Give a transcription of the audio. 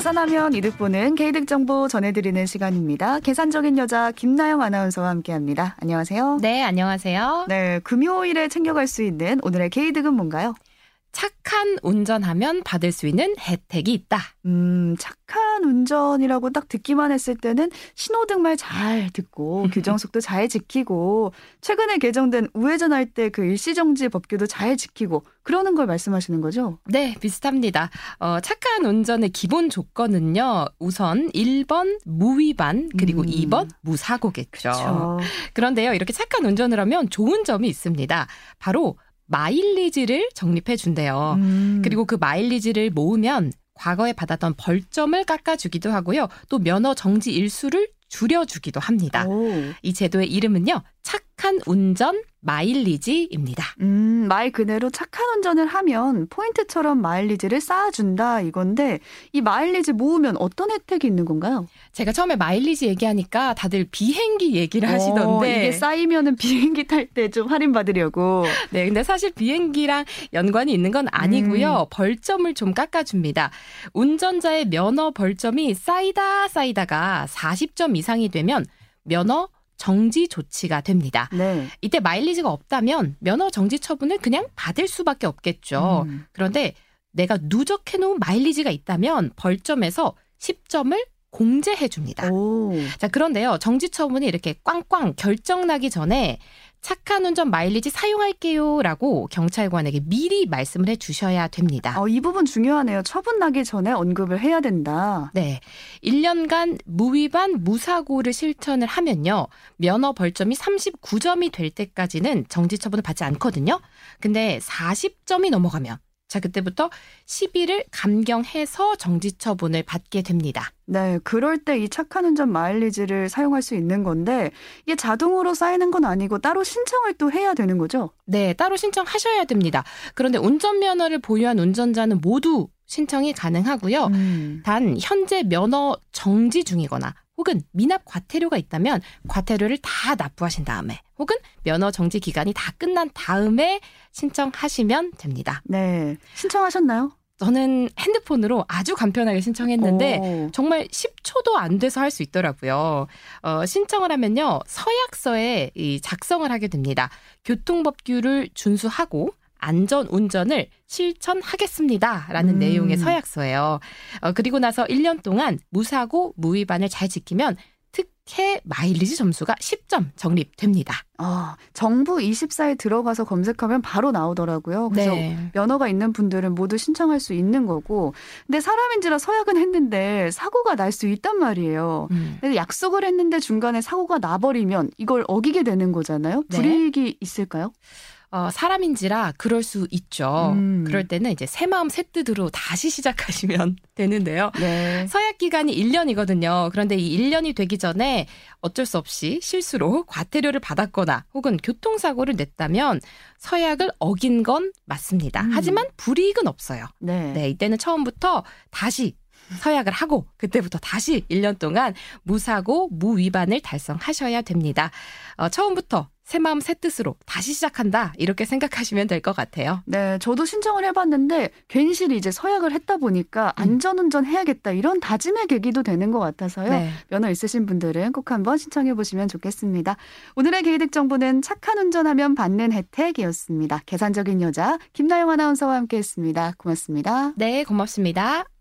계산하면 이득 보는 개이득 정보 전해드리는 시간입니다. 계산적인 여자 김나영 아나운서와 함께합니다. 안녕하세요. 네, 안녕하세요. 네, 금요일에 챙겨갈 수 있는 오늘의 개이득은 뭔가요? 착한 운전하면 받을 수 있는 혜택이 있다. 음, 착한 운전이라고 딱 듣기만 했을 때는 신호등 말 잘 듣고 규정 속도 잘 지키고 최근에 개정된 우회전 할 때 그 일시정지 법규도 잘 지키고 그러는 걸 말씀하시는 거죠? 네, 비슷합니다. 어, 착한 운전의 기본 조건은요. 우선 1번 무위반 그리고 음. 2번 무사고겠죠. 그렇죠. 그런데요. 이렇게 착한 운전을 하면 좋은 점이 있습니다. 바로 마일리지를 적립해 준대요. 음. 그리고 그 마일리지를 모으면 과거에 받았던 벌점을 깎아주기도 하고요. 또 면허 정지 일수를 줄여주기도 합니다. 오. 이 제도의 이름은요. 착한 운전 마일리지입니다. 음, 말 그대로 착한 운전을 하면 포인트처럼 마일리지를 쌓아준다 이건데 이 마일리지 모으면 어떤 혜택이 있는 건가요? 제가 처음에 마일리지 얘기하니까 다들 비행기 얘기를 어, 하시던데. 이게 쌓이면은 비행기 탈 때 좀 할인 받으려고. 네, 근데 사실 비행기랑 연관이 있는 건 아니고요. 음. 벌점을 좀 깎아줍니다. 운전자의 면허 벌점이 쌓이다 쌓이다가 40점 이상이 되면 면허 정지 조치가 됩니다. 네. 이때 마일리지가 없다면 면허 정지 처분을 그냥 받을 수밖에 없겠죠. 음. 그런데 내가 누적해 놓은 마일리지가 있다면 벌점에서 10점을 공제해 줍니다. 오. 자, 그런데요. 정지 처분이 이렇게 꽝꽝 결정 나기 전에 착한 운전 마일리지 사용할게요라고 경찰관에게 미리 말씀을 해 주셔야 됩니다. 어, 이 부분 중요하네요. 처분 나기 전에 언급을 해야 된다. 네. 1년간 무위반 무사고를 실천을 하면요. 면허 벌점이 39점이 될 때까지는 정지 처분을 받지 않거든요. 근데 40점이 넘어가면 자, 그때부터 시비를 감경해서 정지 처분을 받게 됩니다. 네, 그럴 때 이 착한 운전 마일리지를 사용할 수 있는 건데 이게 자동으로 쌓이는 건 아니고 따로 신청을 또 해야 되는 거죠? 네, 따로 신청하셔야 됩니다. 그런데 운전면허를 보유한 운전자는 모두 신청이 가능하고요. 음. 단 현재 면허 정지 중이거나 혹은 미납 과태료가 있다면 과태료를 다 납부하신 다음에 혹은 면허 정지 기간이 다 끝난 다음에 신청하시면 됩니다. 네. 신청하셨나요? 저는 핸드폰으로 아주 간편하게 신청했는데 오. 정말 10초도 안 돼서 할 수 있더라고요. 어, 신청을 하면요. 서약서에 이 작성을 하게 됩니다. 교통법규를 준수하고 안전 운전을 실천하겠습니다라는 음. 내용의 서약서예요. 어, 그리고 나서 1년 동안 무사고 무위반을 잘 지키면 특혜 마일리지 점수가 10점 적립됩니다. 아, 정부 24에 들어가서 검색하면 바로 나오더라고요. 그래서 네. 면허가 있는 분들은 모두 신청할 수 있는 거고. 근데 사람인지라 서약은 했는데 사고가 날 수 있단 말이에요. 음. 근데 약속을 했는데 중간에 사고가 나버리면 이걸 어기게 되는 거잖아요. 네. 불이익이 있을까요? 어, 사람인지라 그럴 수 있죠. 음. 그럴 때는 이제 새 마음 새 뜻으로 다시 시작하시면 되는데요. 네. 서약 기간이 1년이거든요. 그런데 이 1년이 되기 전에 어쩔 수 없이 실수로 과태료를 받았거나 혹은 교통사고를 냈다면 서약을 어긴 건 맞습니다. 음. 하지만 불이익은 없어요. 네. 네, 이때는 처음부터 다시 서약을 하고 그때부터 다시 1년 동안 무사고 무위반을 달성하셔야 됩니다. 어, 처음부터 새 마음 새 뜻으로 다시 시작한다 이렇게 생각하시면 될 것 같아요. 네, 저도 신청을 해봤는데 괜시리 이제 서약을 했다 보니까 음. 안전운전 해야겠다 이런 다짐의 계기도 되는 것 같아서요. 네. 면허 있으신 분들은 꼭 한번 신청해 보시면 좋겠습니다. 오늘의 개이득 정보는 착한 운전하면 받는 혜택이었습니다. 계산적인 여자 김나영 아나운서와 함께했습니다. 고맙습니다. 네, 고맙습니다.